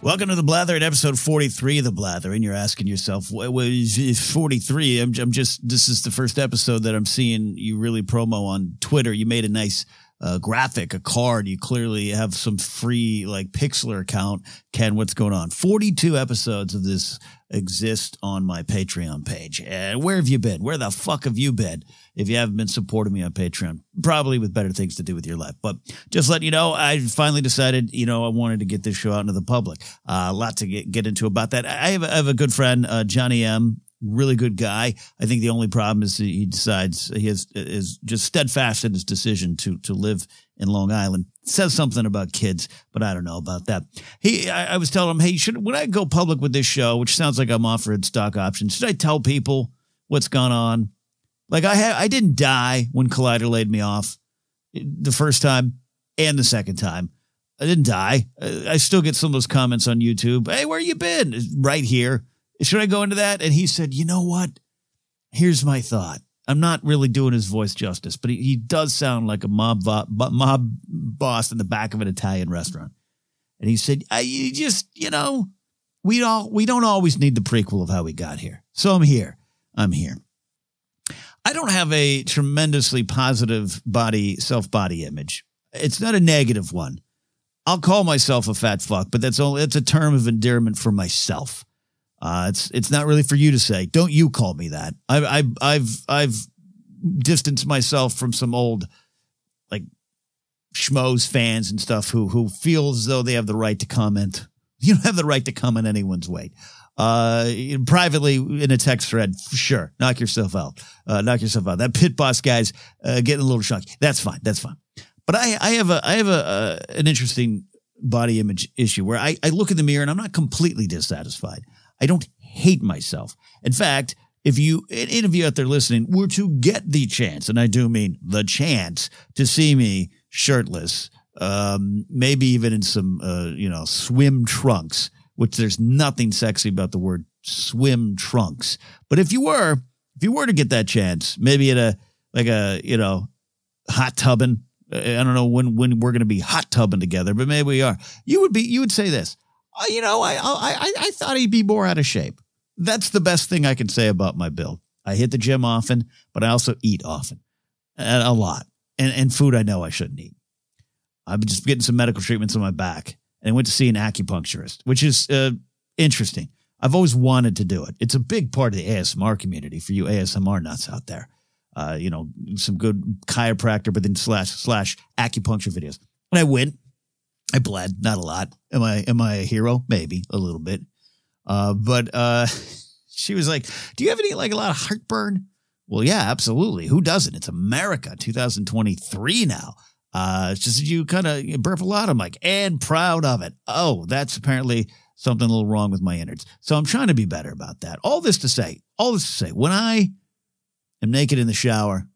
Welcome to the Blather at episode 43 of the Blather. And you're asking yourself, what was 43? I'm, I'm just, this is the first episode that I'm seeing you really promo on Twitter. You made a nice uh, graphic, a card. You clearly have some free like Pixlr account. Ken, what's going on? 42 episodes of this exist on my Patreon page. And where have you been? Where the fuck have you been? If you haven't been supporting me on Patreon, probably with better things to do with your life. But just let you know, I finally decided, you know, I wanted to get this show out into the public. Uh, a lot to get, get into about that. I have, I have a good friend, uh, Johnny M really good guy. I think the only problem is he decides he has is just steadfast in his decision to to live in Long Island. Says something about kids, but I don't know about that. He, I, I was telling him, hey, should when I go public with this show, which sounds like I'm offering stock options, should I tell people what's gone on? Like I had, I didn't die when Collider laid me off the first time and the second time. I didn't die. I still get some of those comments on YouTube. Hey, where you been? Right here. Should I go into that? And he said, you know what? Here's my thought. I'm not really doing his voice justice, but he, he does sound like a mob mob boss in the back of an Italian restaurant. And he said, "You just, you know, we all we don't always need the prequel of how we got here. So I'm here. I'm here. I don't have a tremendously positive body self body image. It's not a negative one. I'll call myself a fat fuck, but that's only it's a term of endearment for myself. Uh, it's it's not really for you to say. Don't you call me that? I've I've I've I've distanced myself from some old like schmoes fans and stuff who who feel as though they have the right to comment. You don't have the right to comment anyone's weight. Uh, privately in a text thread, sure, knock yourself out. Uh, knock yourself out. That pit boss guy's uh, getting a little chunky. That's fine. That's fine. But I I have a I have a uh, an interesting body image issue where I I look in the mirror and I'm not completely dissatisfied. I don't hate myself. In fact, if you, any of you out there listening, were to get the chance, and I do mean the chance to see me shirtless, um, maybe even in some, uh, you know, swim trunks, which there's nothing sexy about the word swim trunks. But if you were, if you were to get that chance, maybe at a, like a, you know, hot tubbing, I don't know when, when we're going to be hot tubbing together, but maybe we are. You would be, you would say this uh, you know, I, I, I thought he'd be more out of shape. That's the best thing I can say about my build. I hit the gym often, but I also eat often and a lot and, and food I know I shouldn't eat. I've been just getting some medical treatments on my back and went to see an acupuncturist, which is uh, interesting. I've always wanted to do it. It's a big part of the ASMR community for you ASMR nuts out there. Uh, you know, some good chiropractor, but then slash slash acupuncture videos. And I went I bled, not a lot. Am I am I a hero? Maybe a little bit. Uh, but uh, she was like, "Do you have any like a lot of heartburn?" Well, yeah, absolutely. Who doesn't? It's America, 2023 now. Uh, it's just you kind of burp a lot. I'm like, and proud of it. Oh, that's apparently something a little wrong with my innards. So I'm trying to be better about that. All this to say, all this to say, when I am naked in the shower,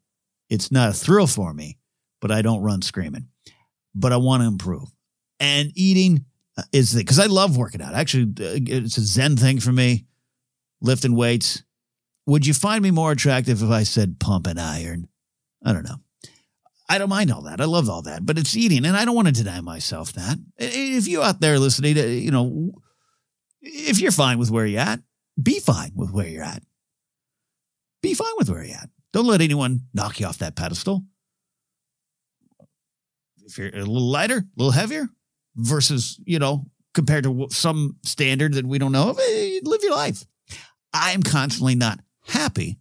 it's not a thrill for me, but I don't run screaming. But I want to improve and eating uh, is the because I love working out. Actually, uh, it's a Zen thing for me, lifting weights. Would you find me more attractive if I said pump and iron? I don't know. I don't mind all that. I love all that, but it's eating, and I don't want to deny myself that. If you out there listening, to, you know, if you're fine with where you're at, be fine with where you're at. Be fine with where you're at. Don't let anyone knock you off that pedestal. If you're a little lighter, a little heavier, versus, you know, compared to some standard that we don't know of, eh, live your life. I'm constantly not happy.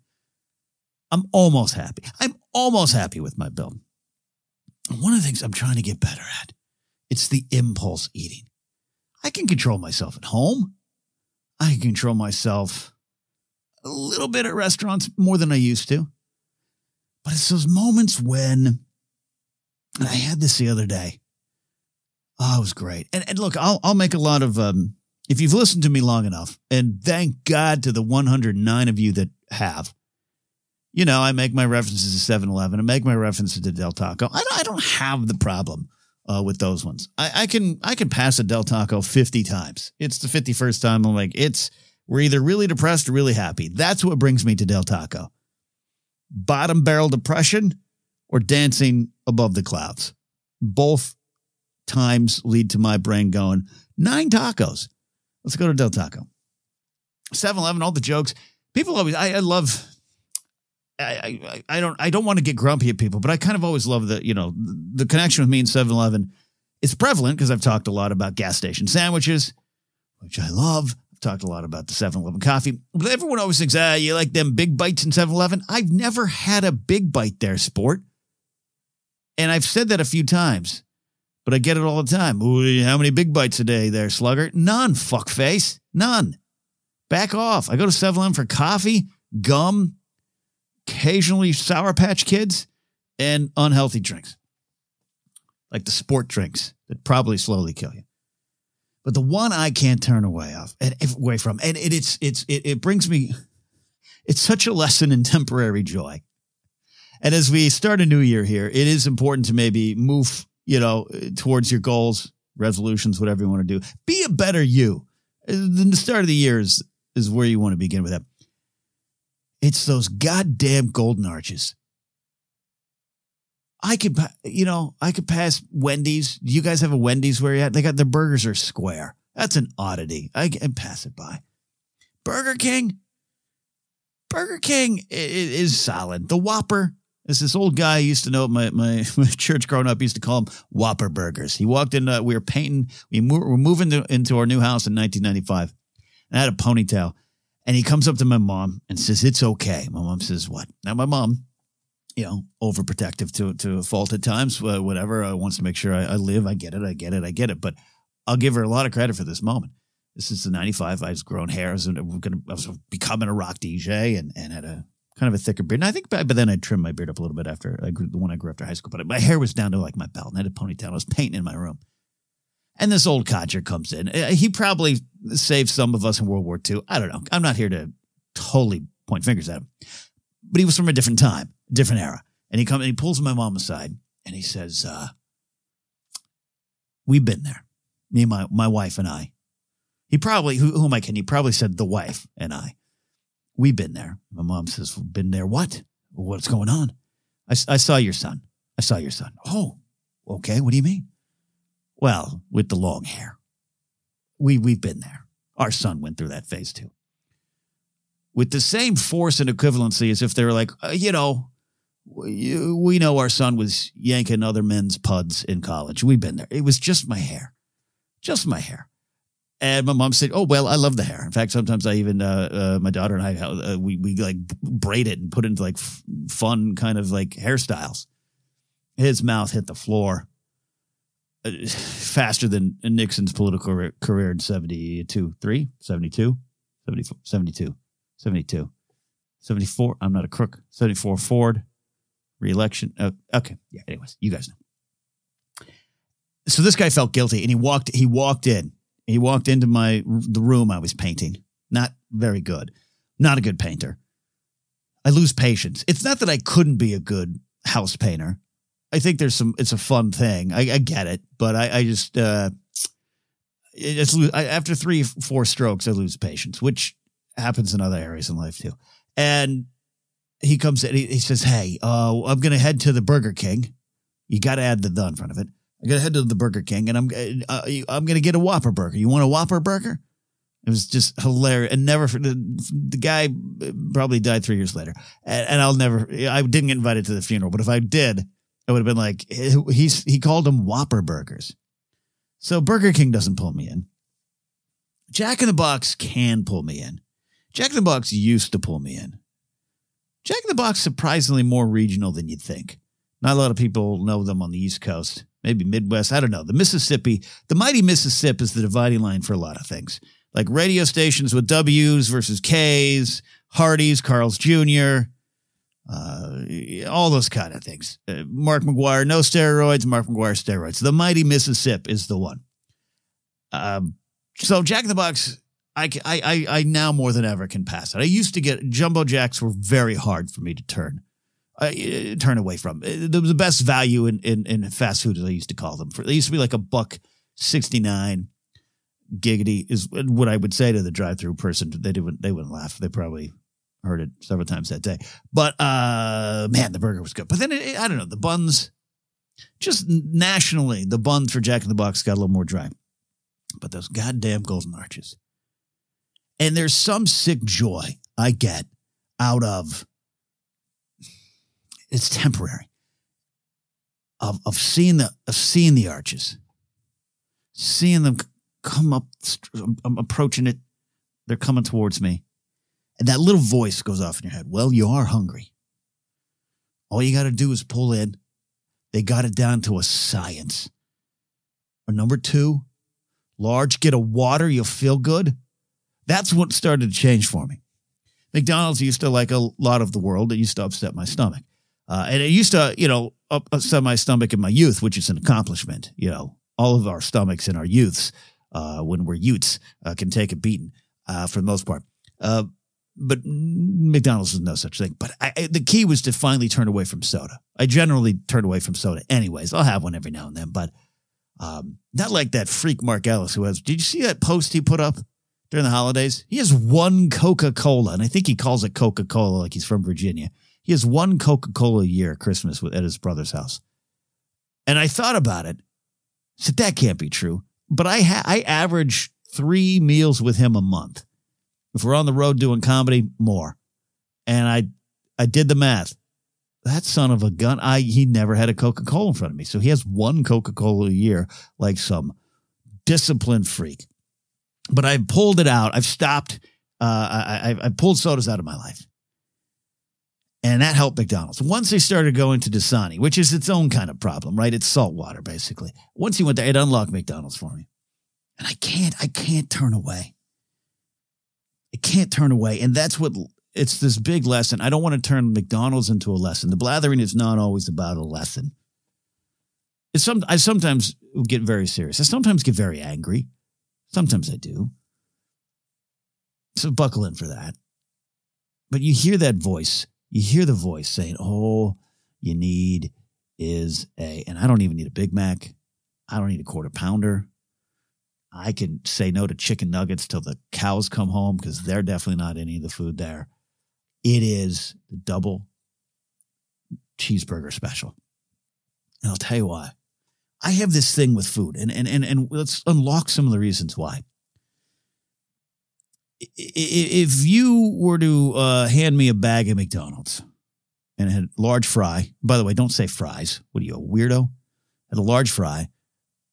I'm almost happy. I'm almost happy with my build. One of the things I'm trying to get better at, it's the impulse eating. I can control myself at home. I can control myself a little bit at restaurants more than I used to. But it's those moments when And I had this the other day. Oh, it was great. And, and look, I'll, I'll make a lot of, um, if you've listened to me long enough, and thank God to the 109 of you that have, you know, I make my references to 7 Eleven, I make my references to Del Taco. I don't, I don't have the problem uh, with those ones. I, I can I can pass a Del Taco 50 times. It's the 51st time. I'm like, it's we're either really depressed or really happy. That's what brings me to Del Taco. Bottom barrel depression or dancing above the clouds. Both times lead to my brain going, nine tacos. Let's go to Del Taco. 7 Eleven, all the jokes. People always, I, I love, I, I, don't, I don't want to get grumpy at people, but I kind of always love the, you know, the connection with me and 7 Eleven is prevalent because I've talked a lot about gas station sandwiches, which I love. I've talked a lot about the 7 Eleven coffee. But everyone always thinks, ah, you like them big bites in 7 Eleven. I've never had a big bite there, sport. And I've said that a few times, but I get it all the time. How many big bites a day there, slugger? None, fuckface. None. Back off. I go to 7 Eleven for coffee, gum, occasionally Sour Patch Kids, and unhealthy drinks. Like the sport drinks that probably slowly kill you. But the one I can't turn away off and away from, and it, it's it's it, it brings me it's such a lesson in temporary joy. And as we start a new year here, it is important to maybe move, you know, towards your goals, resolutions, whatever you want to do. Be a better you. Uh, the start of the year is, is where you want to begin with that. It's those goddamn golden arches. I could, you know, I could pass Wendy's. Do you guys have a Wendy's where you at? They got their burgers are square. That's an oddity. I can pass it by. Burger King. Burger King is solid. The Whopper, it's this old guy I used to know my, my, my church growing up used to call him Whopper Burgers. He walked in, uh, we were painting, we were moving to, into our new house in 1995. And I had a ponytail. And he comes up to my mom and says, It's okay. My mom says, What? Now, my mom, you know, overprotective to, to a fault at times, uh, whatever, uh, wants to make sure I, I live. I get it. I get it. I get it. But I'll give her a lot of credit for this moment. This is the 95. I was growing hair. I was, gonna, I was becoming a rock DJ and, and had a kind of a thicker beard. And I think, but then I trimmed my beard up a little bit after I grew, the one I grew after high school. But my hair was down to like my belt and I had a ponytail. I was painting in my room. And this old codger comes in. Uh, he probably saved some of us in World War II. I don't know. I'm not here to totally point fingers at him, but he was from a different time, different era. And he comes and he pulls my mom aside and he says, uh, "We've been there, me and my my wife and I." He probably who, who am I kidding? He probably said the wife and I. We've been there. My mom says, "Been there? What? What's going on?" I, I saw your son. I saw your son. Oh, okay. What do you mean? Well, with the long hair. We, we've been there. Our son went through that phase too. With the same force and equivalency as if they were like, uh, you know, we, we know our son was yanking other men's puds in college. We've been there. It was just my hair, just my hair. And my mom said, "Oh well, I love the hair. In fact, sometimes I even uh, uh, my daughter and I uh, we we like braid it and put it into like f- fun kind of like hairstyles." His mouth hit the floor faster than Nixon's political career in 72, 3, 72, 74, 72, 72, 74. I'm not a crook. 74 Ford reelection. Uh, okay. Yeah. Anyways, you guys know. So this guy felt guilty and he walked, he walked in, he walked into my, the room I was painting. Not very good. Not a good painter. I lose patience. It's not that I couldn't be a good house painter. I think there's some. It's a fun thing. I, I get it, but I, I just uh, it's I, after three, four strokes, I lose patience, which happens in other areas in life too. And he comes in. He, he says, "Hey, uh, I'm going to head to the Burger King. You got to add the the in front of it. I got to head to the Burger King, and I'm uh, I'm going to get a Whopper burger. You want a Whopper burger?" It was just hilarious, and never the, the guy probably died three years later, and, and I'll never. I didn't get invited to the funeral, but if I did, it would have been like eh, he's he called them Whopper burgers. So Burger King doesn't pull me in. Jack in the Box can pull me in. Jack in the Box used to pull me in. Jack in the Box surprisingly more regional than you'd think. Not a lot of people know them on the East Coast, maybe Midwest. I don't know. The Mississippi, the mighty Mississippi is the dividing line for a lot of things, like radio stations with W's versus K's, Hardee's, Carl's Jr., uh, all those kind of things. Uh, Mark McGwire, no steroids. Mark McGwire, steroids. The mighty Mississippi is the one. Um, so Jack in the Box, I, I, I now more than ever can pass it. I used to get jumbo jacks were very hard for me to turn. Uh, turn away from. Uh, the best value in, in, in fast food, as I used to call them. For, they used to be like a buck 69 giggity is what I would say to the drive through person. They didn't, they wouldn't laugh. They probably heard it several times that day. But uh, man, the burger was good. But then it, I don't know the buns. Just nationally, the buns for Jack in the Box got a little more dry. But those goddamn golden arches. And there's some sick joy I get out of it's temporary of of seeing the of seeing the arches, seeing them come up. I'm approaching it. They're coming towards me. And that little voice goes off in your head. Well, you are hungry. All you got to do is pull in. They got it down to a science. Or number two, large, get a water, you'll feel good. That's what started to change for me. McDonald's used to, like a lot of the world, it used to upset my stomach. Uh, and it used to, you know, upset my stomach in my youth, which is an accomplishment. You know, all of our stomachs in our youths, uh, when we're youths, uh, can take a beating uh, for the most part. But McDonald's is no such thing. But I, I, the key was to finally turn away from soda. I generally turn away from soda anyways. I'll have one every now and then, but um, not like that freak Mark Ellis who has. Did you see that post he put up during the holidays? He has one Coca Cola, and I think he calls it Coca Cola like he's from Virginia. He has one Coca Cola a year at Christmas at his brother's house. And I thought about it. Said that can't be true. But I ha- I average three meals with him a month. If we're on the road doing comedy, more. And I I did the math. That son of a gun, I he never had a Coca-Cola in front of me. So he has one Coca-Cola a year, like some disciplined freak. But I've pulled it out. I've stopped. Uh, I, I, I pulled sodas out of my life. And that helped McDonald's. Once they started going to Dasani, which is its own kind of problem, right? It's salt water, basically. Once he went there, it unlocked McDonald's for me. And I can't, I can't turn away. I can't turn away. And that's what it's this big lesson. I don't want to turn McDonald's into a lesson. The blathering is not always about a lesson. It's some, I sometimes get very serious. I sometimes get very angry. Sometimes I do. So buckle in for that. But you hear that voice you hear the voice saying, "Oh, you need is a," and I don't even need a Big Mac. I don't need a quarter pounder. I can say no to chicken nuggets till the cows come home because they're definitely not any of the food there. It is the double cheeseburger special. And I'll tell you why. I have this thing with food, and and and, and let's unlock some of the reasons why if you were to uh, hand me a bag of McDonald's and had large fry, by the way, don't say fries. What are you, a weirdo? Had a large fry,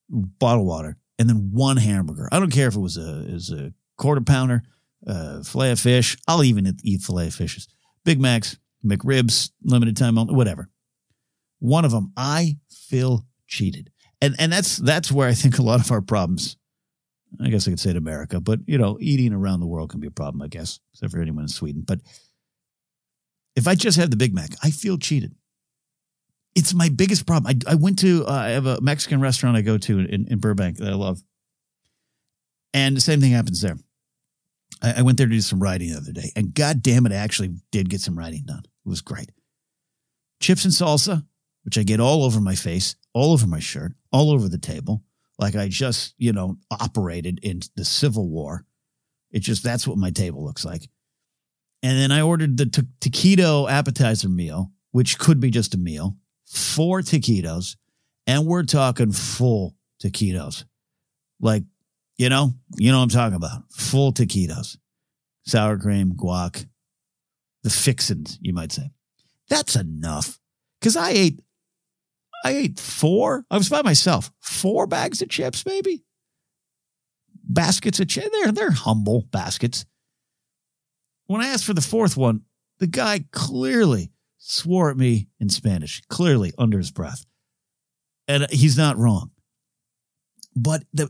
bottle water, and then one hamburger. I don't care if it was a is a quarter pounder, uh, fillet of fish. I'll even eat fillet of fishes. Big Macs, McRibs, limited time only, whatever. One of them, I feel cheated, and and that's that's where I think a lot of our problems I guess I could say to America, but you know, eating around the world can be a problem, I guess, except for anyone in Sweden. But if I just have the Big Mac, I feel cheated. It's my biggest problem. I, I went to, uh, I have a Mexican restaurant I go to in, in Burbank that I love. And the same thing happens there. I, I went there to do some writing the other day, and God damn it, I actually did get some writing done. It was great. Chips and salsa, which I get all over my face, all over my shirt, all over the table like I just, you know, operated in the Civil War. It just, that's what my table looks like. And then I ordered the t- taquito appetizer meal, which could be just a meal, four taquitos, and we're talking full taquitos. Like, you know, you know what I'm talking about. Full taquitos, sour cream, guac, the fixins, you might say. That's enough. Cause I ate I ate four. I was by myself. Four bags of chips, maybe. Baskets of chips. They're they're humble baskets. When I asked for the fourth one, the guy clearly swore at me in Spanish, clearly under his breath, and he's not wrong. But the,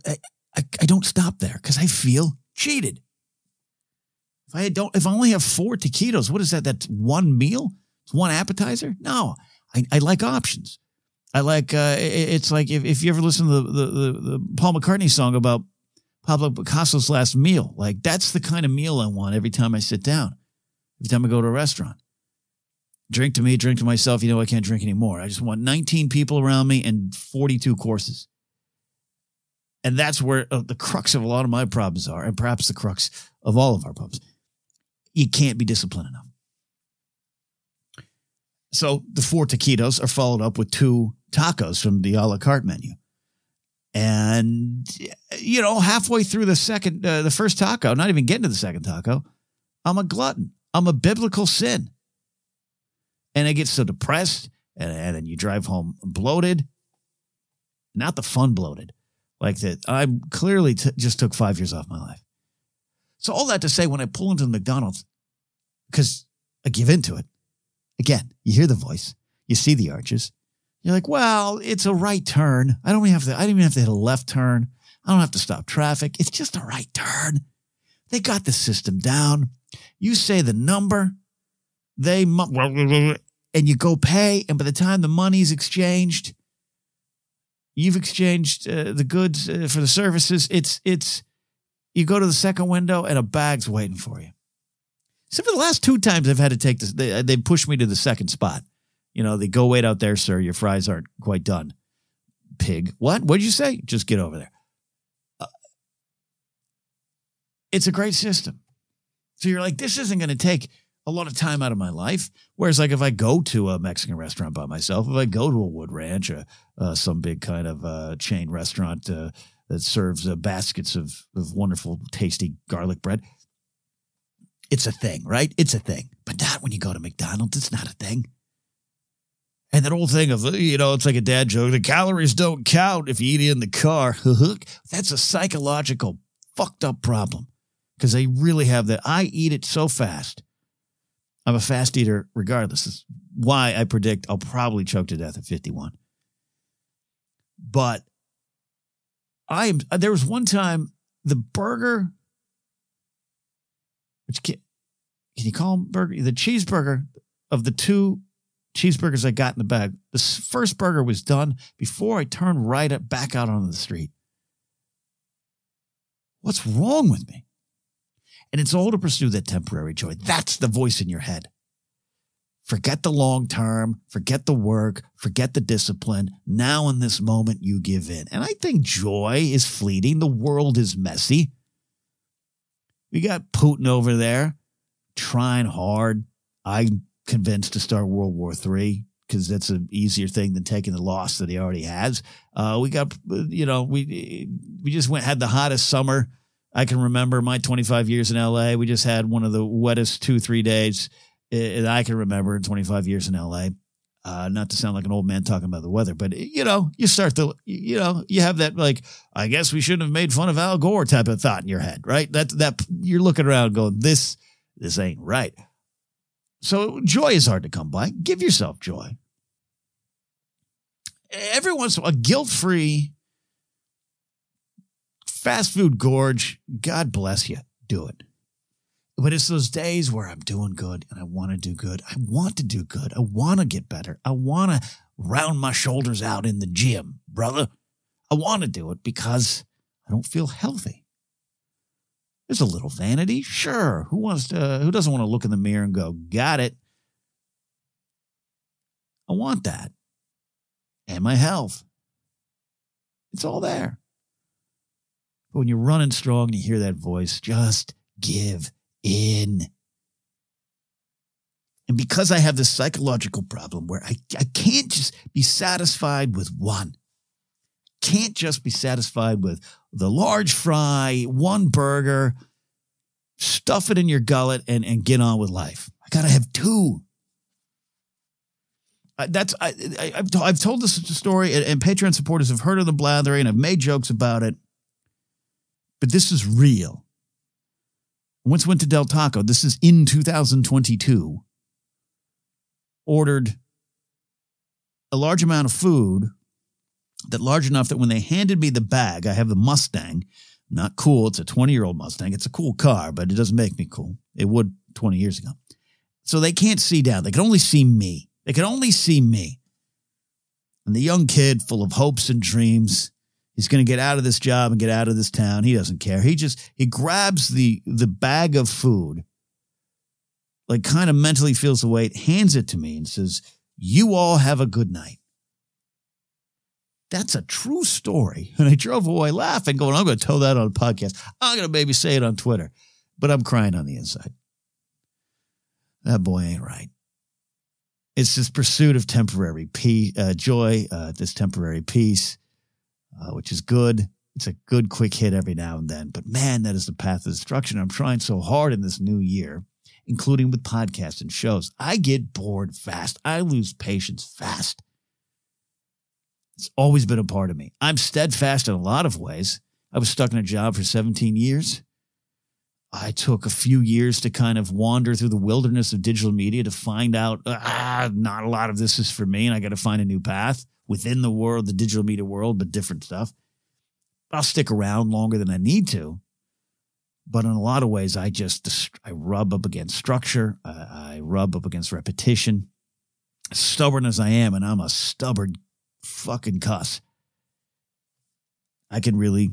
I, I, don't stop there because I feel cheated. If I don't, if I only have four taquitos, what is that? That's one meal. It's one appetizer? No, I, I like options. I like, uh, it's like if, if you ever listen to the, the, the, the Paul McCartney song about Pablo Picasso's last meal, like that's the kind of meal I want every time I sit down, every time I go to a restaurant. Drink to me, drink to myself. You know, I can't drink anymore. I just want 19 people around me and 42 courses. And that's where uh, the crux of a lot of my problems are, and perhaps the crux of all of our problems. You can't be disciplined enough. So the four taquitos are followed up with two tacos from the a la carte menu. And, you know, halfway through the second, uh, the first taco, not even getting to the second taco, I'm a glutton. I'm a biblical sin. And I get so depressed, and, and then you drive home bloated. Not the fun bloated, like that. I clearly t- just took five years off my life. So, all that to say, when I pull into the McDonald's, because I give into it, again, you hear the voice, you see the arches, you're like, well, it's a right turn. I don't even have to, I don't even have to hit a left turn. I don't have to stop traffic. It's just a right turn. They got the system down. You say the number, they, and you go pay. And by the time the money's exchanged, you've exchanged uh, the goods uh, for the services. It's, it's, you go to the second window and a bag's waiting for you. Except for the last two times I've had to take this, they, they pushed me to the second spot. You know, they go wait out there, sir. Your fries aren't quite done. Pig. What? What'd you say? Just get over there. Uh, it's a great system. So you're like, this isn't going to take a lot of time out of my life. Whereas, like, if I go to a Mexican restaurant by myself, if I go to a Wood Ranch, or uh, some big kind of uh, chain restaurant uh, that serves uh, baskets of, of wonderful, tasty garlic bread, it's a thing, right? It's a thing. But not when you go to McDonald's. It's not a thing. And that old thing of, you know, it's like a dad joke the calories don't count if you eat it in the car. That's a psychological fucked up problem because they really have that. I eat it so fast. I'm a fast eater regardless. That's why I predict I'll probably choke to death at 51. But I am, uh, there was one time the burger, which can, can you call them burger? The cheeseburger of the two cheeseburgers I got in the bag. The first burger was done before I turned right up, back out onto the street. What's wrong with me? And it's all to pursue that temporary joy. That's the voice in your head. Forget the long term, forget the work, forget the discipline. Now, in this moment, you give in. And I think joy is fleeting. The world is messy. We got Putin over there trying hard. I'm convinced to start World War III because that's an easier thing than taking the loss that he already has. Uh, we got, you know, we we just went had the hottest summer I can remember. My 25 years in LA, we just had one of the wettest two three days that I can remember in 25 years in LA. Uh, not to sound like an old man talking about the weather, but you know, you start to, you know, you have that like, I guess we shouldn't have made fun of Al Gore type of thought in your head, right? That that you're looking around going, this this ain't right. So joy is hard to come by. Give yourself joy. Every once in a a guilt free fast food gorge. God bless you. Do it. But it's those days where I'm doing good and I want to do good. I want to do good. I want to get better. I want to round my shoulders out in the gym, brother. I want to do it because I don't feel healthy. There's a little vanity, sure. Who wants to? Who doesn't want to look in the mirror and go, "Got it"? I want that, and my health. It's all there. But when you're running strong and you hear that voice, just give in. And because I have this psychological problem where I, I can't just be satisfied with one, can't just be satisfied with the large fry, one burger, stuff it in your gullet and, and get on with life. I got to have two. Uh, that's I, I, have told this story, and, and Patreon supporters have heard of the blathering. I've made jokes about it, but this is real. Once went to Del Taco. This is in 2022. Ordered a large amount of food that large enough that when they handed me the bag, I have the Mustang. Not cool. It's a 20 year old Mustang. It's a cool car, but it doesn't make me cool. It would 20 years ago. So they can't see down. They can only see me. They can only see me. And the young kid, full of hopes and dreams, he's going to get out of this job and get out of this town. He doesn't care. He just he grabs the the bag of food, like kind of mentally feels the weight, hands it to me, and says, "You all have a good night." That's a true story. And I drove away laughing, going, I'm going to tell that on a podcast. I'm going to maybe say it on Twitter, but I'm crying on the inside. That boy ain't right. It's this pursuit of temporary peace, uh, joy, uh, this temporary peace, uh, which is good. It's a good quick hit every now and then. But man, that is the path of destruction. I'm trying so hard in this new year, including with podcasts and shows. I get bored fast. I lose patience fast. It's always been a part of me. I'm steadfast in a lot of ways. I was stuck in a job for 17 years. I took a few years to kind of wander through the wilderness of digital media to find out, ah, not a lot of this is for me, and I got to find a new path within the world, the digital media world, but different stuff. I'll stick around longer than I need to. But in a lot of ways, I just I rub up against structure. I, I rub up against repetition. Stubborn as I am, and I'm a stubborn fucking cuss. I can really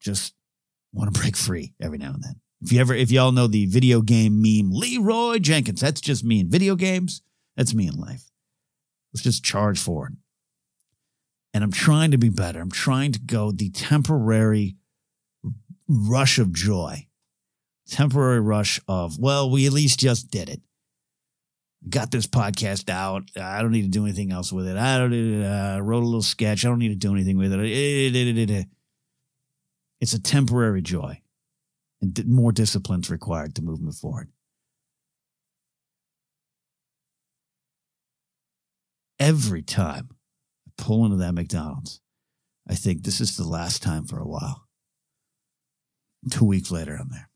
just want to break free every now and then. If you ever, if y'all know the video game meme, Leeroy Jenkins, that's just me in video games. That's me in life. Let's just charge forward. And I'm trying to be better. I'm trying to go the temporary rush of joy, temporary rush of, well, we at least just did it got this podcast out. I don't need to do anything else with it. I don't uh, wrote a little sketch. I don't need to do anything with it. It's a temporary joy, and more discipline's required to move me forward. Every time I pull into that McDonald's, I think this is the last time for a while. Two weeks later, I'm there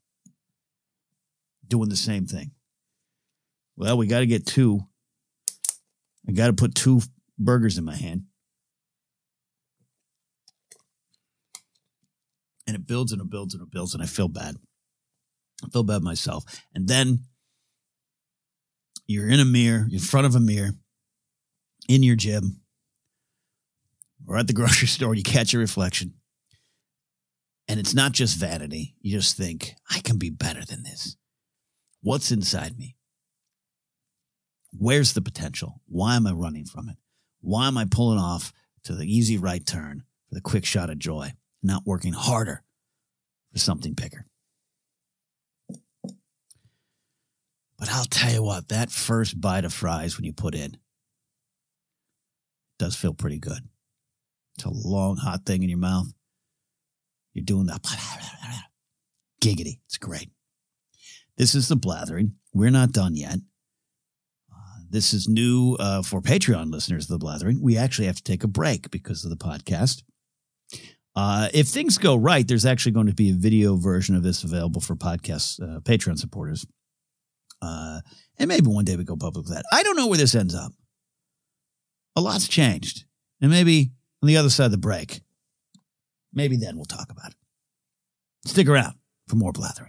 doing the same thing well, we got to get two. I got to put two burgers in my hand. And it builds and it builds and it builds, and I feel bad. I feel bad myself. And then you're in a mirror, in front of a mirror, in your gym, or at the grocery store, you catch your reflection. And it's not just vanity. You just think, I can be better than this. What's inside me? Where's the potential? Why am I running from it? Why am I pulling off to the easy right turn for the quick shot of joy, not working harder for something bigger? But I'll tell you what, that first bite of fries when you put in does feel pretty good. It's a long, hot thing in your mouth. You're doing that giggity. It's great. This is the blathering. We're not done yet. This is new uh, for Patreon listeners of the Blathering. We actually have to take a break because of the podcast. Uh, if things go right, there's actually going to be a video version of this available for podcast uh, Patreon supporters. Uh, and maybe one day we go public with that. I don't know where this ends up. A lot's changed. And maybe on the other side of the break, maybe then we'll talk about it. Stick around for more blathering.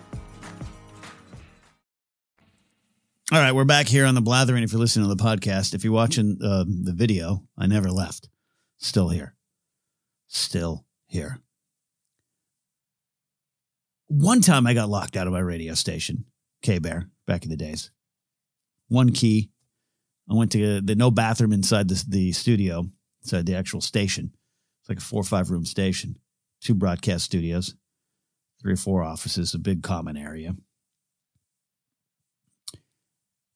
All right, we're back here on the Blathering. If you're listening to the podcast, if you're watching uh, the video, I never left. Still here. Still here. one time I got locked out of my radio station, K Bear, back in the days. One key. I went to the no bathroom inside the, the studio, inside the actual station. It's like a four or five room station, two broadcast studios, three or four offices, a big common area.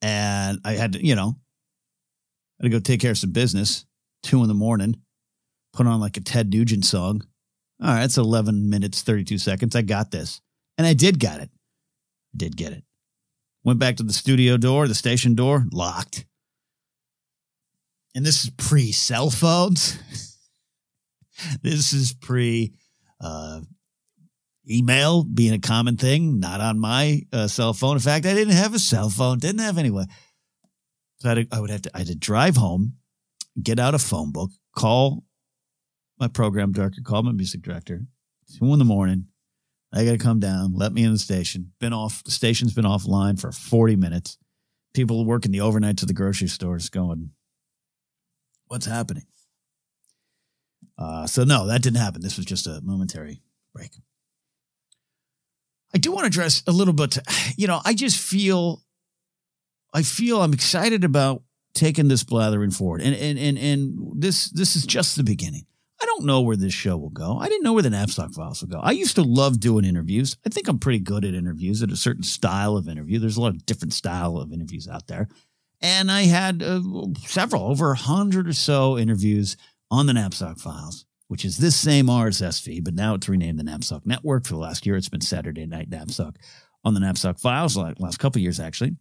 And I had to, you know, I had to go take care of some business, two in the morning, put on like a Ted Nugent song. All right, it's 11 minutes, 32 seconds. I got this. And I did get it. I did get it. Went back to the studio door, the station door, locked. And this is pre cell phones. this is pre uh, email being a common thing, not on my uh, cell phone. In fact, I didn't have a cell phone, didn't have anyone. So I, I would have to, I had to drive home, get out a phone book, call my program director, call my music director, two in the morning. I got to come down, let me in the station. Been off, the station's been offline for 40 minutes. People working the overnight to the grocery stores going, what's happening? Uh, so no, that didn't happen. This was just a momentary break. I do want to address a little bit. You know, I just feel, I feel I'm excited about taking this blathering forward, and and and and this this is just the beginning. I don't know where this show will go. I didn't know where the Napzok Files will go. I used to love doing interviews. I think I'm pretty good at interviews, at a certain style of interview. There's a lot of different style of interviews out there, and I had uh, several, over a hundred or so interviews on the Napzok Files which is this same RSS feed, but now it's renamed the Napzok Network. For the last year, it's been Saturday Night Napzok on the Napzok Files, like last couple years actually.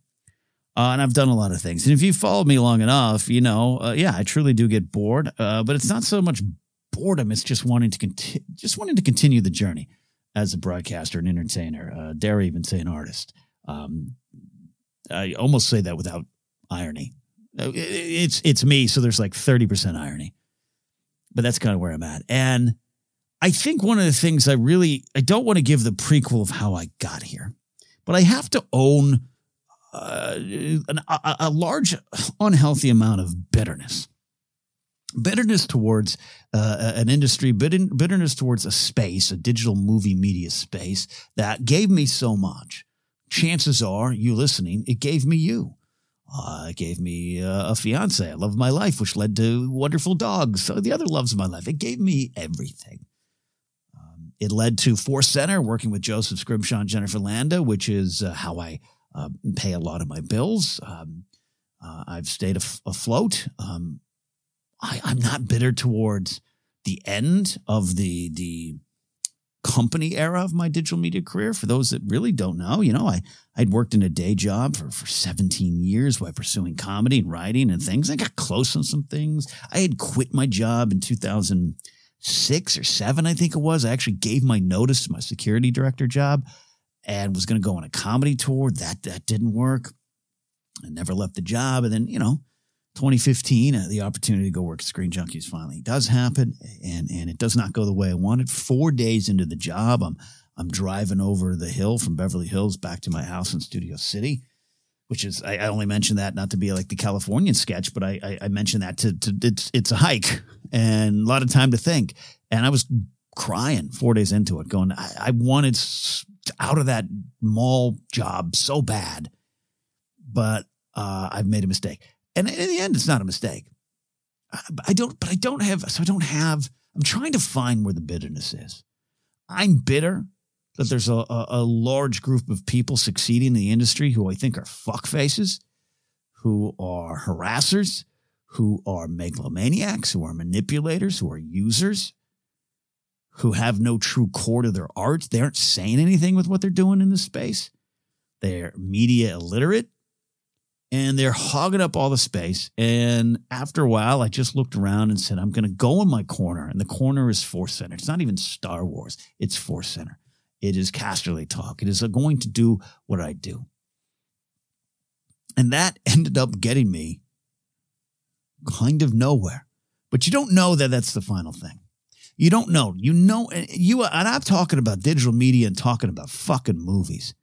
Uh, and I've done a lot of things. And if you've followed me long enough, you know, uh, yeah, I truly do get bored. Uh, but it's not so much boredom; it's just wanting to continue, just wanting to continue the journey as a broadcaster and entertainer. Uh, dare even say an artist. Um, I almost say that without irony. Uh, it's it's me, so there's like thirty percent irony but that's kind of where I'm at. And I think one of the things I really I don't want to give the prequel of how I got here, but I have to own uh, an, a, a, large unhealthy amount of bitterness. Bitterness towards uh, an industry, bitterness towards a space, a digital movie media space that gave me so much. Chances are, you listening, it gave me you. Uh, gave me uh, a fiance, a love my life, which led to wonderful dogs. So the other loves of my life. It gave me everything. Um, it led to Force Center, working with Joseph Scrimshaw and Jennifer Landa, which is uh, how I uh, pay a lot of my bills. Um, uh, I've stayed af- afloat. Um, I, I'm not bitter towards the end of the the company era of my digital media career. For those that really don't know, you know, I, I'd worked in a day job for, for 17 years while pursuing comedy and writing and things. I got close on some things. I had quit my job in 2006 or seven, I think it was. I actually gave my notice to my security director job and was going to go on a comedy tour. That, that didn't work. I never left the job. And then, you know, 2015, uh, the opportunity to go work at Screen Junkies finally does happen, and and it does not go the way I wanted. Four days into the job, I'm I'm driving over the hill from Beverly Hills back to my house in Studio City, which is I, I only mention that not to be like the Californian sketch, but I I, I mention that to, to it's it's a hike and a lot of time to think, and I was crying four days into it, going I, I wanted out of that mall job so bad, but uh, I've made a mistake and in the end, it's not a mistake. I don't, but I don't have, so I don't have, I'm trying to find where the bitterness is. I'm bitter that there's a, a, a large group of people succeeding in the industry who I think are fuck faces, who are harassers, who are megalomaniacs, who are manipulators, who are users, who have no true core to their art. They aren't saying anything with what they're doing in this space. They're media illiterate and they're hogging up all the space. And after a while, I just looked around and said, I'm going to go in my corner. And the corner is Force Center. It's not even Star Wars, it's Force Center. It is Casterly Talk. It is going to do what I do. And that ended up getting me kind of nowhere. But you don't know that that's the final thing. You don't know. You know, you and I'm talking about digital media and talking about fucking movies,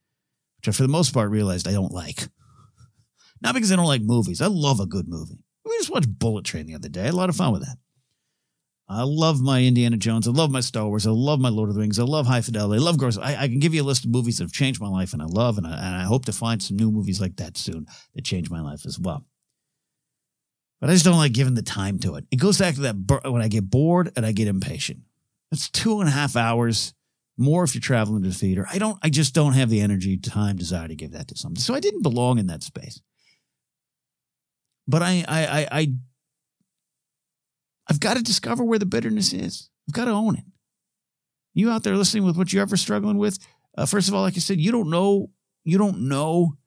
which I, for the most part, realized I don't like. Not because I don't like movies. I love a good movie. We just watched Bullet Train the other day. I had a lot of fun with that. I love my Indiana Jones. I love my Star Wars. I love my Lord of the Rings. I love High Fidelity. I love Girls. I, I can give you a list of movies that have changed my life and I love, and I, and I hope to find some new movies like that soon that change my life as well. But I just don't like giving the time to it. It goes back to that when I get bored and I get impatient. That's two and a half hours more if you're traveling to the theater. I don't, I just don't have the energy, time, desire to give that to somebody. So I didn't belong in that space. But I, I, I, I I've got to discover where the bitterness is. I've got to own it. You out there listening with what you're ever struggling with? Uh, first of all, like I said, you don't know, you don't know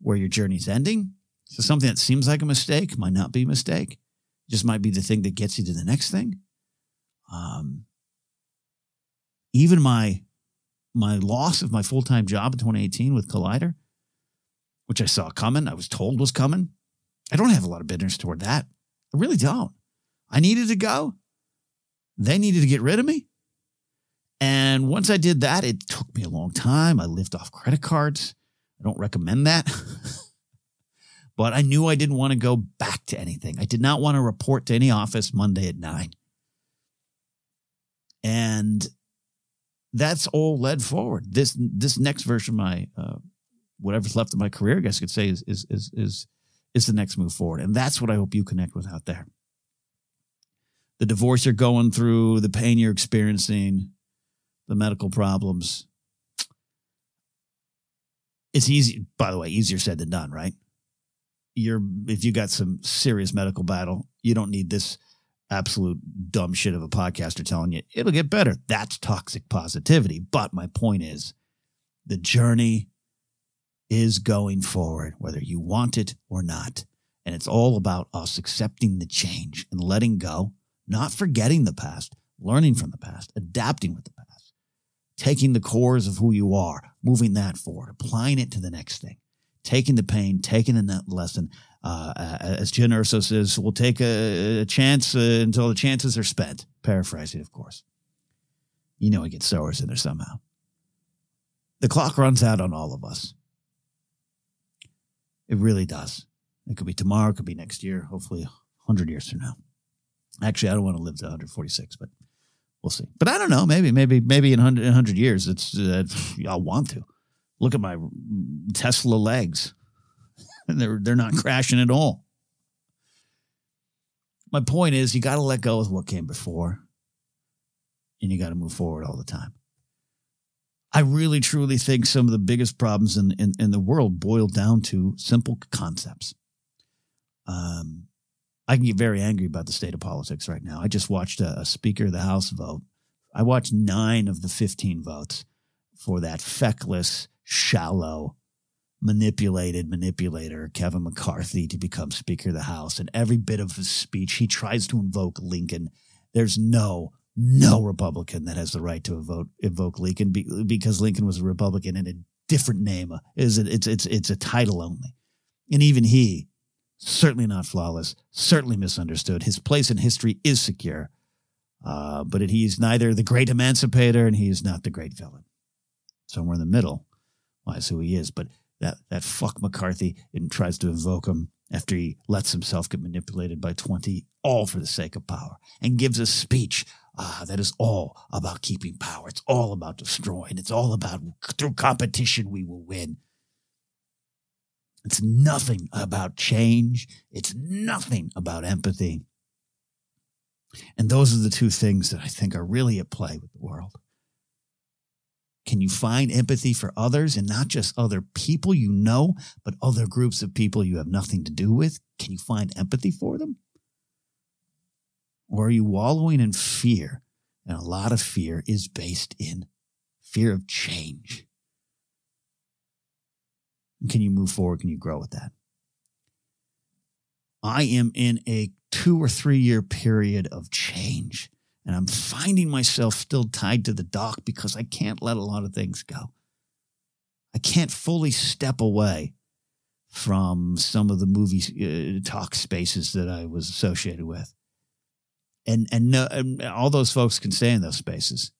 where your journey's ending. So something that seems like a mistake might not be a mistake. Just might be the thing that gets you to the next thing. Um, even my my loss of my full time job in 2018 with Collider, which I saw coming, I was told was coming. I don't have a lot of bitterness toward that. I really don't. I needed to go. They needed to get rid of me. And once I did that, it took me a long time. I lived off credit cards. I don't recommend that. but I knew I didn't want to go back to anything. I did not want to report to any office Monday at nine. And that's all led forward. This this next version of my uh, whatever's left of my career, I guess could say, is is is is is the next move forward. And that's what I hope you connect with out there the divorce you're going through, the pain you're experiencing, the medical problems. It's easy, by the way, easier said than done, right? You're if you got some serious medical battle, you don't need this absolute dumb shit of a podcaster telling you it'll get better. That's toxic positivity. But my point is the journey is going forward, whether you want it or not. And it's all about us accepting the change and letting go not forgetting the past, learning from the past, adapting with the past, taking the cores of who you are, moving that forward, applying it to the next thing, taking the pain, taking the lesson. Uh, as Jen Urso says, we'll take a, a chance uh, until the chances are spent. Paraphrasing, of course. You know, it gets sowers in there somehow. The clock runs out on all of us. It really does. It could be tomorrow, it could be next year, hopefully 100 years from now. Actually, I don't want to live to 146, but we'll see. But I don't know. Maybe, maybe, maybe in 100, 100 years, it's uh, I'll want to look at my Tesla legs, and they're they're not crashing at all. My point is, you got to let go of what came before, and you got to move forward all the time. I really truly think some of the biggest problems in, in, in the world boil down to simple concepts. Um, I can get very angry about the state of politics right now. I just watched a, a Speaker of the House vote. I watched nine of the 15 votes for that feckless, shallow, manipulated manipulator, Kevin McCarthy, to become Speaker of the House. And every bit of his speech, he tries to invoke Lincoln. There's no, no Republican that has the right to evoke, Lincoln because Lincoln was a Republican in a different name. Is it? It's it's it's a title only, and even he certainly not flawless, certainly misunderstood. His place in history is secure, uh, but he's neither the great emancipator and he's not the great villain. Somewhere in the middle lies who he is. But that, that fuck McCarthy and tries to invoke him after he lets himself get manipulated by 20, all for the sake of power, and gives a speech uh, that is all about keeping power. It's all about destroying. It's all about through competition we will win. It's nothing about change. It's nothing about empathy. And those are the two things that I think are really at play with the world. Can you find empathy for others and not just other people you know, but other groups of people you have nothing to do with? Can you find empathy for them? Or are you wallowing in fear? And a lot of fear is based in fear of change. Can you move forward? Can you grow with that? I am in a two or three year period of change, and I'm finding myself still tied to the dock because I can't let a lot of things go. I can't fully step away from some of the movie uh, talk spaces that I was associated with. And and, no, and all those folks can stay in those spaces.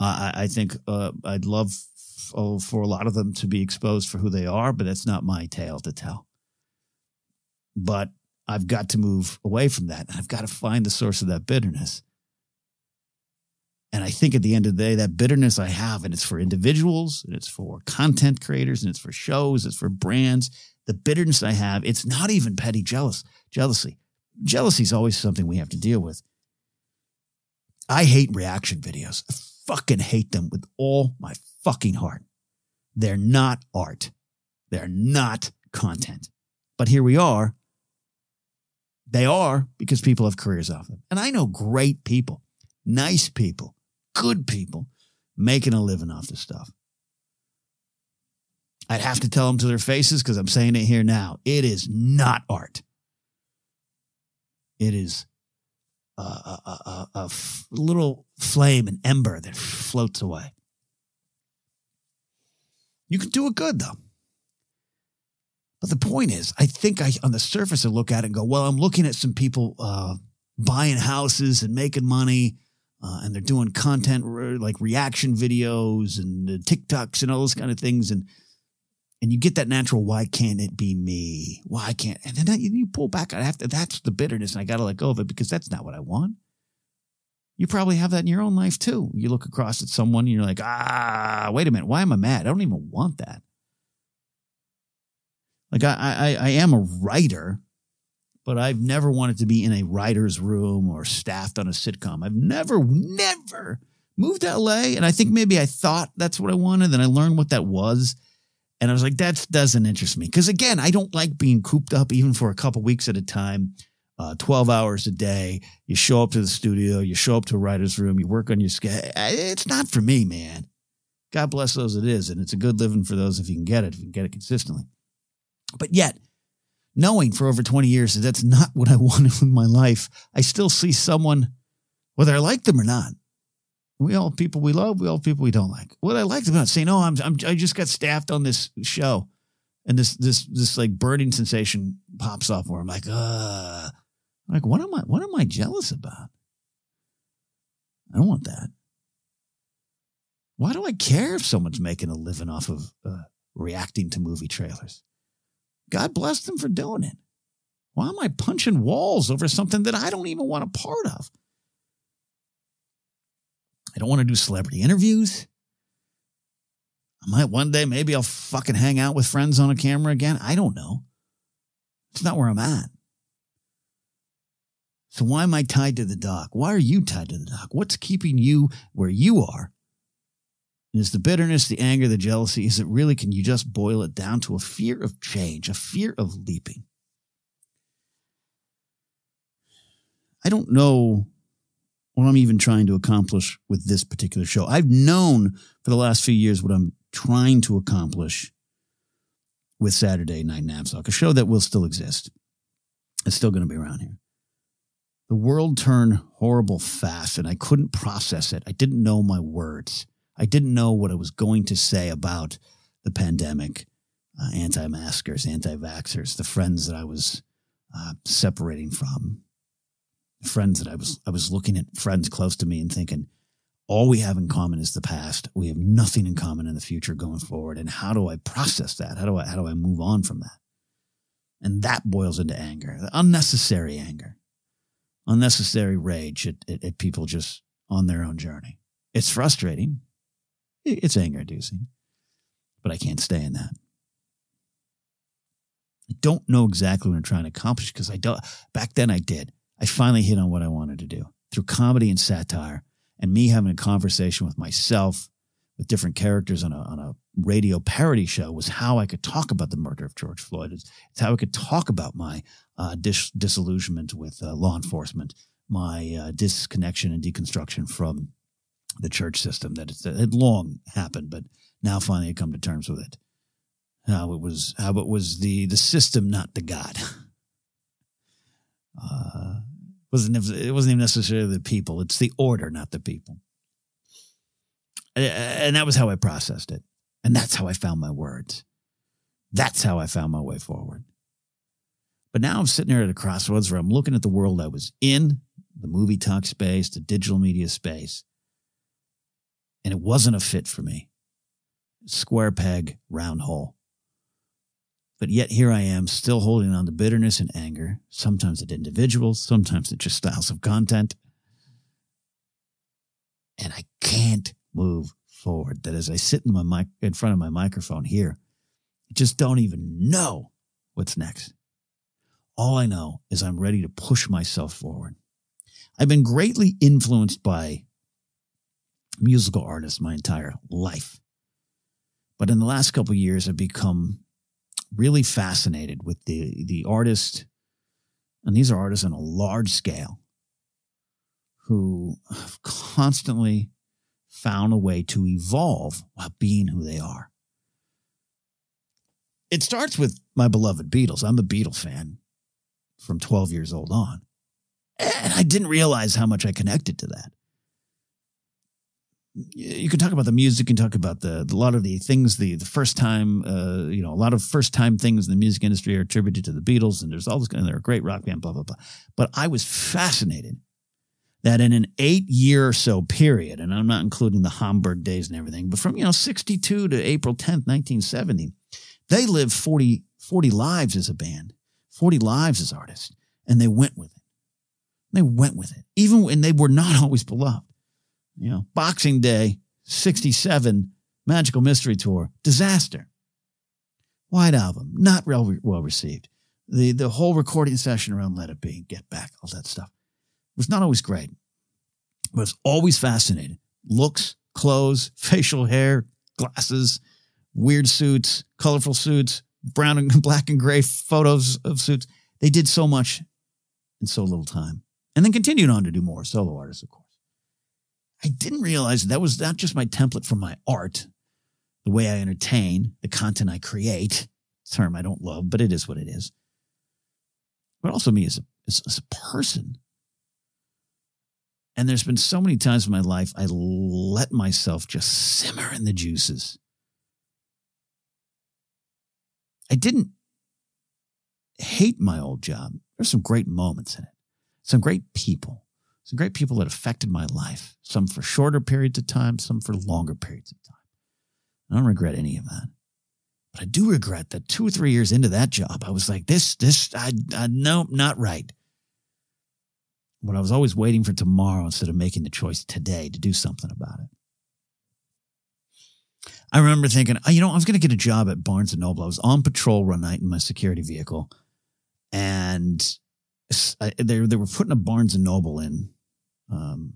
Uh, I, I think uh, I'd love for a lot of them to be exposed for who they are, but that's not my tale to tell. But I've got to move away from that. I've got to find the source of that bitterness. And I think at the end of the day, that bitterness I have, and it's for individuals, and it's for content creators, and it's for shows, it's for brands. The bitterness I have, it's not even petty jealous jealousy. Jealousy is always something we have to deal with. I hate reaction videos. I fucking hate them with all my fucking heart. They're not art. They're not content. But here we are. They are because people have careers off them. And I know great people, nice people, good people making a living off this stuff. I'd have to tell them to their faces because I'm saying it here now. It is not art. It is a, a, a, a f- little flame, an ember that floats away. You can do it good though. But the point is, I think I, on the surface, I look at it and go, well, I'm looking at some people uh, buying houses and making money uh, and they're doing content re- like reaction videos and uh, TikToks and all those kind of things, and and you get that natural, why can't it be me? Why can't? And then you, you pull back. I have to. That's the bitterness, and I got to let go of it because that's not what I want. You probably have that in your own life too. You look across at someone and you're like, ah, wait a minute, why am I mad? I don't even want that. Like I, I, I am a writer, but I've never wanted to be in a writer's room or staffed on a sitcom. I've never, never moved to LA. And I think maybe I thought that's what I wanted. Then I learned what that was. And I was like, that doesn't interest me. Because again, I don't like being cooped up even for a couple weeks at a time, uh, 12 hours a day. You show up to the studio, you show up to a writer's room, you work on your sketch. It's not for me, man. God bless those it is. And it's a good living for those if you can get it, if you can get it consistently. But yet, knowing for over 20 years that that's not what I wanted in my life, I still see someone, whether I like them or not. We all people we love, we all people we don't like. What I liked about saying, "Oh, I'm, I'm I just got staffed on this show," and this this this like burning sensation pops off where I'm like, uh, like what am I what am I jealous about? I don't want that. Why do I care if someone's making a living off of uh, reacting to movie trailers? God bless them for doing it. Why am I punching walls over something that I don't even want a part of? I don't want to do celebrity interviews. I might one day, maybe I'll fucking hang out with friends on a camera again. I don't know. It's not where I'm at. So why am I tied to the dock? Why are you tied to the dock? What's keeping you where you are? Is the bitterness, the anger, the jealousy? Is it really, can you just boil it down to a fear of change, a fear of leaping? I don't know what I'm even trying to accomplish with this particular show. I've known for the last few years what I'm trying to accomplish with Saturday Night Napzok, a show that will still exist. It's still going to be around here. The world turned horrible fast, and I couldn't process it. I didn't know my words. I didn't know what I was going to say about the pandemic, uh, anti maskers, anti vaxxers, the friends that I was uh, separating from, friends that I was, I was looking at friends close to me and thinking, all we have in common is the past. We have nothing in common in the future going forward. And how do I process that? How do I, how do I move on from that? And that boils into anger, unnecessary anger, unnecessary rage at, at, at people just on their own journey. It's frustrating. It's anger inducing, but I can't stay in that. I don't know exactly what I'm trying to accomplish because I don't. Back then, I did. I finally hit on what I wanted to do through comedy and satire, and me having a conversation with myself, with different characters on a on a radio parody show was how I could talk about the murder of George Floyd. It's, it's how I could talk about my uh, dis- disillusionment with uh, law enforcement, my uh, disconnection and deconstruction from the church system that had long happened, but now finally had come to terms with it. How it was, how it was the the system, not the God. Wasn't it wasn't even necessarily the people; it's the order, not the people. And that was how I processed it, and that's how I found my words. That's how I found my way forward. But now I'm sitting here at a crossroads where I'm looking at the world I was in, the movie talk space, the digital media space, and it wasn't a fit for me. Square peg, round hole. But yet here I am, still holding on to bitterness and anger, sometimes at individuals, sometimes at just styles of content. and I can't move forward. That as I sit in my mic in front of my microphone here, I just don't even know what's next. All I know is I'm ready to push myself forward. I've been greatly influenced by musical artists my entire life. But in the last couple years, I've become really fascinated with the, the artist, and these are artists on a large scale who have constantly found a way to evolve while being who they are. It starts with my beloved Beatles. I'm a Beatle fan from 12 years old on. And I didn't realize how much I connected to that. You can talk about the music, you can talk about the, a lot of the things, the, the first time, uh, you know, a lot of first time things in the music industry are attributed to the Beatles, and there's all this, and they're a great rock band, blah, blah, blah. But I was fascinated that in an eight year or so period, and I'm not including the Hamburg days and everything, but from, you know, 62 to April 10th, 1970, they lived 40, 40 lives as a band, 40 lives as artists, and they went with it. They went with it, even when they were not always beloved. You know, Boxing Day, 67, Magical Mystery Tour, disaster. White Album, not well, well received. The, the whole recording session around Let It Be, Get Back, all that stuff was not always great, but it's always fascinating. Looks, clothes, facial hair, glasses, weird suits, colorful suits, brown and black and gray photos of suits. They did so much in so little time and then continued on to do more solo artists, of course. I didn't realize that was not just my template for my art, the way I entertain, the content I create, term I don't love, but it is what it is. But also me as a, as, as a person. And there's been so many times in my life I let myself just simmer in the juices. I didn't hate my old job. There's some great moments in it some great people, some great people that affected my life, some for shorter periods of time, some for longer periods of time. I don't regret any of that. But I do regret that two or three years into that job, I was like, this, this, I, I no, not right. But I was always waiting for tomorrow instead of making the choice today to do something about it. I remember thinking, oh, you know, I was going to get a job at Barnes and Noble. I was on patrol one night in my security vehicle, and they they were putting a Barnes and Noble in. Um,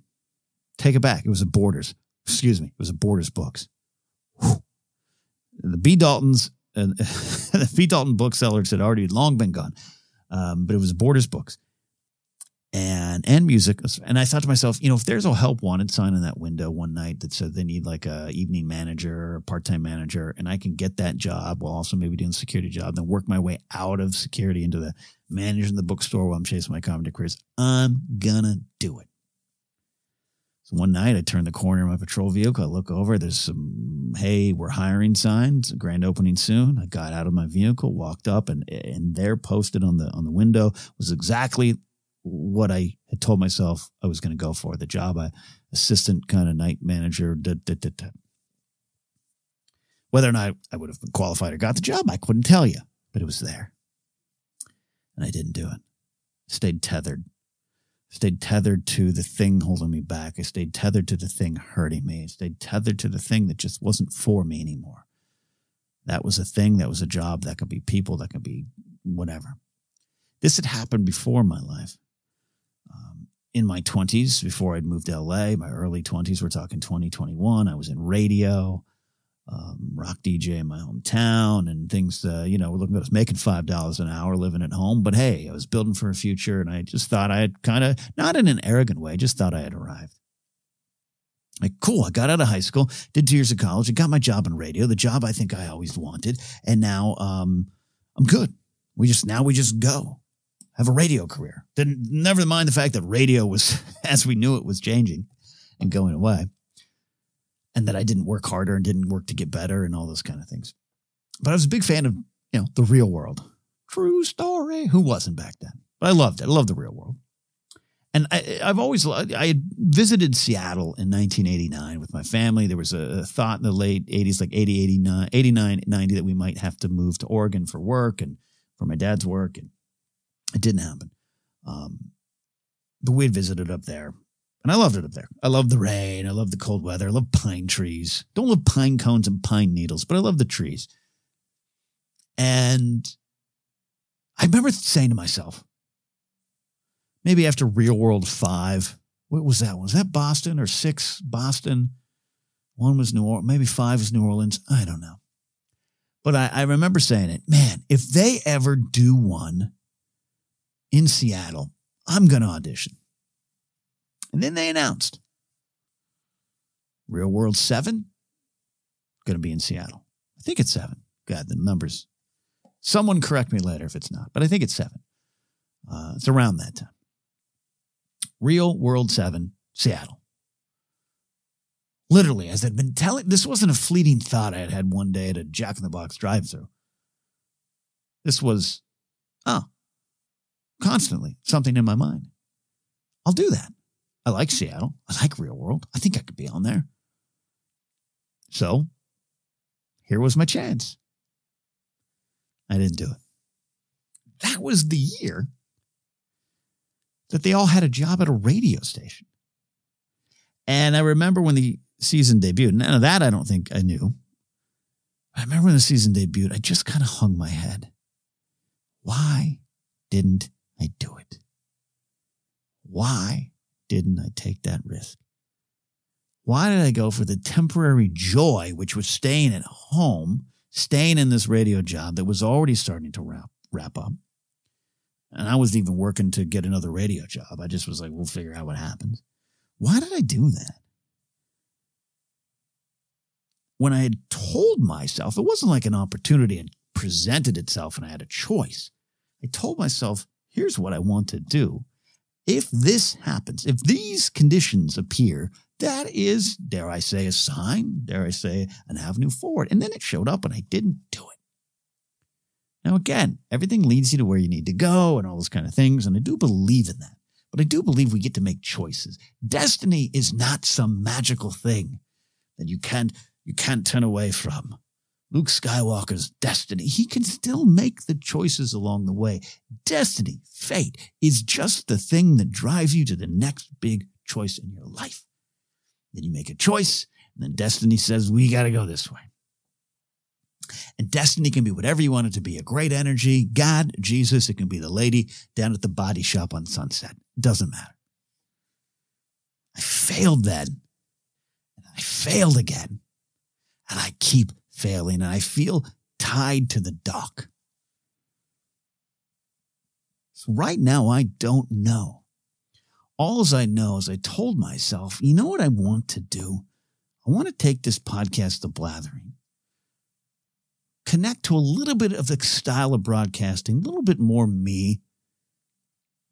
take it back. It was a Borders. Excuse me. It was a Borders books. Whew. The B Daltons and the B Dalton booksellers had already long been gone, um, but it was Borders books and and music. And I thought to myself, you know, if there's a help wanted sign in that window one night that said they need like a evening manager or part time manager, and I can get that job while also maybe doing a security job, then work my way out of security into the managing the bookstore while I'm chasing my comedy careers, I'm gonna do it. So one night I turn the corner of my patrol vehicle, I look over, there's some hey, we're hiring signs, grand opening soon. I got out of my vehicle, walked up, and and there posted on the on the window was exactly what I had told myself I was going to go for the job, I assistant kind of night manager. Da, da, da, Whether or not I would have been qualified or got the job, I couldn't tell you, but it was there. And I didn't do it. Stayed tethered. Stayed tethered to the thing holding me back. I stayed tethered to the thing hurting me. I stayed tethered to the thing that just wasn't for me anymore. That was a thing. That was a job. That could be people. That could be whatever. This had happened before my life um, in my 20s before I'd moved to LA, my early 20s, we're talking 2021. I was in radio, um, rock DJ in my hometown, and things, uh, you know, we're looking at us making $5 an hour living at home. But hey, I was building for a future, and I just thought I had kind of, not in an arrogant way, just thought I had arrived. Like, cool, I got out of high school, did two years of college, I got my job in radio, the job I think I always wanted, and now um, I'm good. We just, now we just go have a radio career. Didn't never mind the fact that radio was, as we knew it, was changing and going away, and that I didn't work harder and didn't work to get better and all those kind of things. But I was a big fan of you know the real world. True story. Who wasn't back then? But I loved it. I loved the real world. And I, have always I had visited Seattle in 1989 with my family. There was a, thought in the late 80s, like 80, 89, 89, 90, that we might have to move to Oregon for work and for my dad's work. And it didn't happen. Um, but we had visited up there. And I loved it up there. I love the rain. I love the cold weather. I love pine trees. Don't love pine cones and pine needles, but I love the trees. And I remember saying to myself, maybe after Real World 5, what was that? one? Was that Boston or six Boston? One was New Orleans, maybe five was New Orleans. I don't know. But I, I remember saying it, man, if they ever do one in Seattle, I'm going to audition. And then they announced Real World 7 going to be in Seattle. I think it's 7. God, the numbers. Someone correct me later if it's not, but I think it's 7. Uh, it's around that time. Real World 7, Seattle. Literally, as I'd been telling, this wasn't a fleeting thought I had had one day at a Jack in the Box drive through. This was, oh, constantly something in my mind. I'll do that. I like Seattle. I like Real World. I think I could be on there. So here was my chance. I didn't do it. That was the year that they all had a job at a radio station. And I remember when the season debuted. None of that I don't think I knew. I remember when the season debuted, I just kind of hung my head. Why didn't I do it? Why didn't I take that risk? Why did I go for the temporary joy, which was staying at home, staying in this radio job that was already starting to wrap, wrap up? And I wasn't even working to get another radio job. I just was like, we'll figure out what happens. Why did I do that? When I had told myself, it wasn't like an opportunity had presented itself and I had a choice. I told myself, here's what I want to do. If this happens, if these conditions appear, that is, dare I say, a sign, dare I say, an avenue forward. And then it showed up and I didn't do it. Now, again, everything leads you to where you need to go and all those kind of things. And I do believe in that. But I do believe we get to make choices. Destiny is not some magical thing that you can't, you can't turn away from. Luke Skywalker's destiny, he can still make the choices along the way. Destiny, fate, is just the thing that drives you to the next big choice in your life. Then you make a choice, and then destiny says, we got to go this way. And destiny can be whatever you want it to be a great energy, God, Jesus. It can be the lady down at the body shop on Sunset. Doesn't matter. I failed then. And I failed again. And I keep failing. And I feel tied to the dock. So right now, I don't know. All I know is I told myself, you know what I want to do? I want to take this podcast to blathering connect to a little bit of the style of broadcasting, a little bit more me,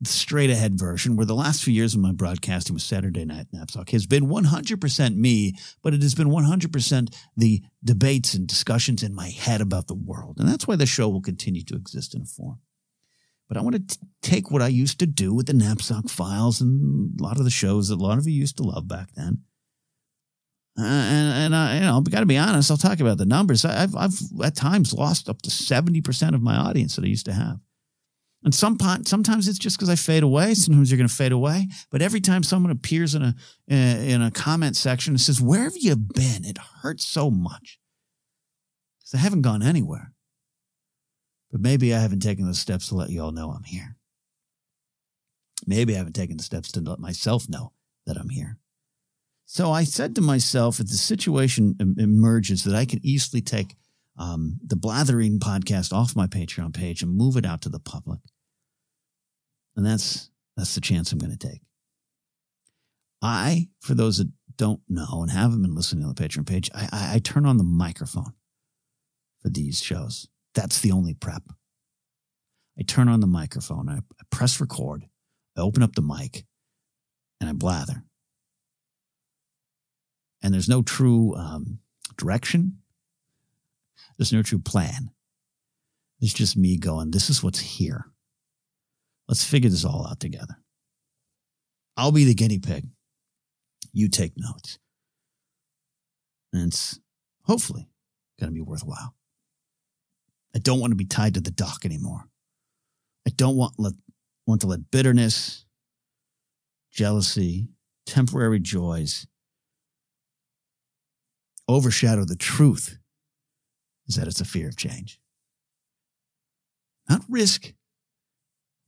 straight ahead version, where the last few years of my broadcasting with Saturday Night Napzok has been 100% me, but it has been 100% the debates and discussions in my head about the world. And that's why the show will continue to exist in a form. But I want to take what I used to do with the Napzok files and a lot of the shows that a lot of you used to love back then uh, and and I, you know, I've got to be honest. I'll talk about the numbers. I've I've at times lost up to seventy percent of my audience that I used to have. And some sometimes it's just because I fade away. Sometimes you're going to fade away. But every time someone appears in a eh, in a comment section and says, "Where have you been?" It hurts so much because I haven't gone anywhere. But maybe I haven't taken the steps to let you all know I'm here. Maybe I haven't taken the steps to let myself know that I'm here. So I said to myself, if the situation emerges that I can easily take um, the Blathering podcast off my Patreon page and move it out to the public, and that's that's the chance I'm going to take. I, for those that don't know and haven't been listening on the Patreon page, I, I, I turn on the microphone for these shows. That's the only prep. I turn on the microphone, I, I press record, I open up the mic, and I blather and there's no true um, direction. There's no true plan. It's just me going, this is what's here. Let's figure this all out together. I'll be the guinea pig. You take notes. And it's hopefully going to be worthwhile. I don't want to be tied to the dock anymore. I don't want, let, want to let bitterness, jealousy, temporary joys overshadow the truth is that it's a fear of change. Not risk.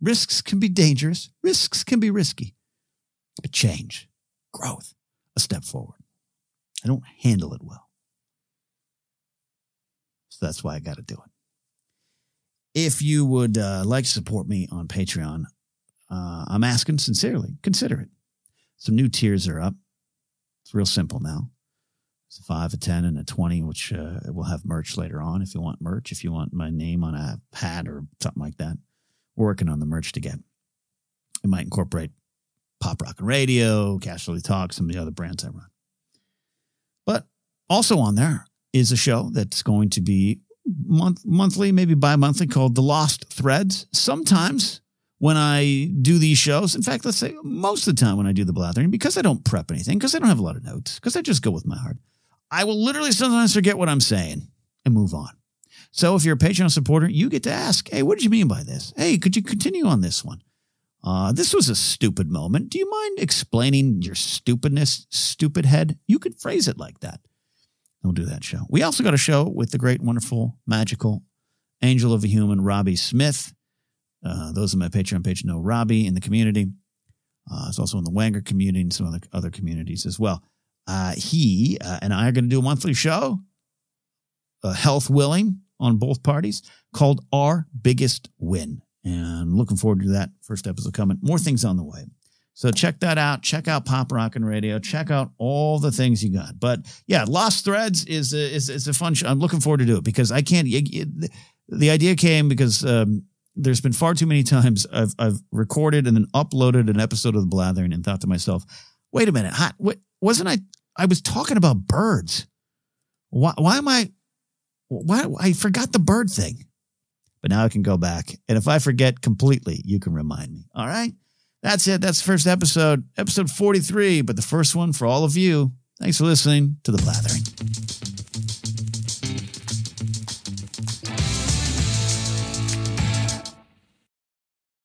Risks can be dangerous. Risks can be risky. But change, growth, a step forward. I don't handle it well. So that's why I got to do it. If you would uh, like to support me on Patreon, uh, I'm asking sincerely, consider it. Some new tiers are up. It's real simple now. It's a five, a 10, and a 20, which uh, will have merch later on if you want merch, if you want my name on a hat or something like that. We're working on the merch to get. It might incorporate Pop Rock and Radio, Casualty Talk, some of the other brands I run. But also on there is a show that's going to be month, monthly, maybe bi monthly, called The Lost Threads. Sometimes when I do these shows, in fact, let's say most of the time when I do the blathering, because I don't prep anything, because I don't have a lot of notes, because I just go with my heart, I will literally sometimes forget what I'm saying and move on. So if you're a Patreon supporter, you get to ask, hey, what did you mean by this? Hey, could you continue on this one? Uh, this was a stupid moment. Do you mind explaining your stupidness, stupid head? You could phrase it like that. We'll do that show. We also got a show with the great, wonderful, magical angel of a human, Robbie Smith. Uh, those on my Patreon page know Robbie in the community. Uh, it's also in the Wanger community and some other, other communities as well. Uh, he uh, and I are going to do a monthly show, uh, health willing on both parties, called Our Biggest Win. And looking forward to that first episode coming. More things on the way. So check that out. Check out Pop Rock and Radio. Check out all the things you got. But yeah, Lost Threads is a, is, is a fun show. I'm looking forward to do it because I can't. It, it, the idea came because um, there's been far too many times I've I've recorded and then uploaded an episode of the Blathering and thought to myself, wait a minute, what, wasn't I? I was talking about birds. Why, why am I? Why I forgot the bird thing, but now I can go back. And if I forget completely, you can remind me. All right. That's it. That's the first episode, episode 43, but the first one for all of you. Thanks for listening to The Blathering.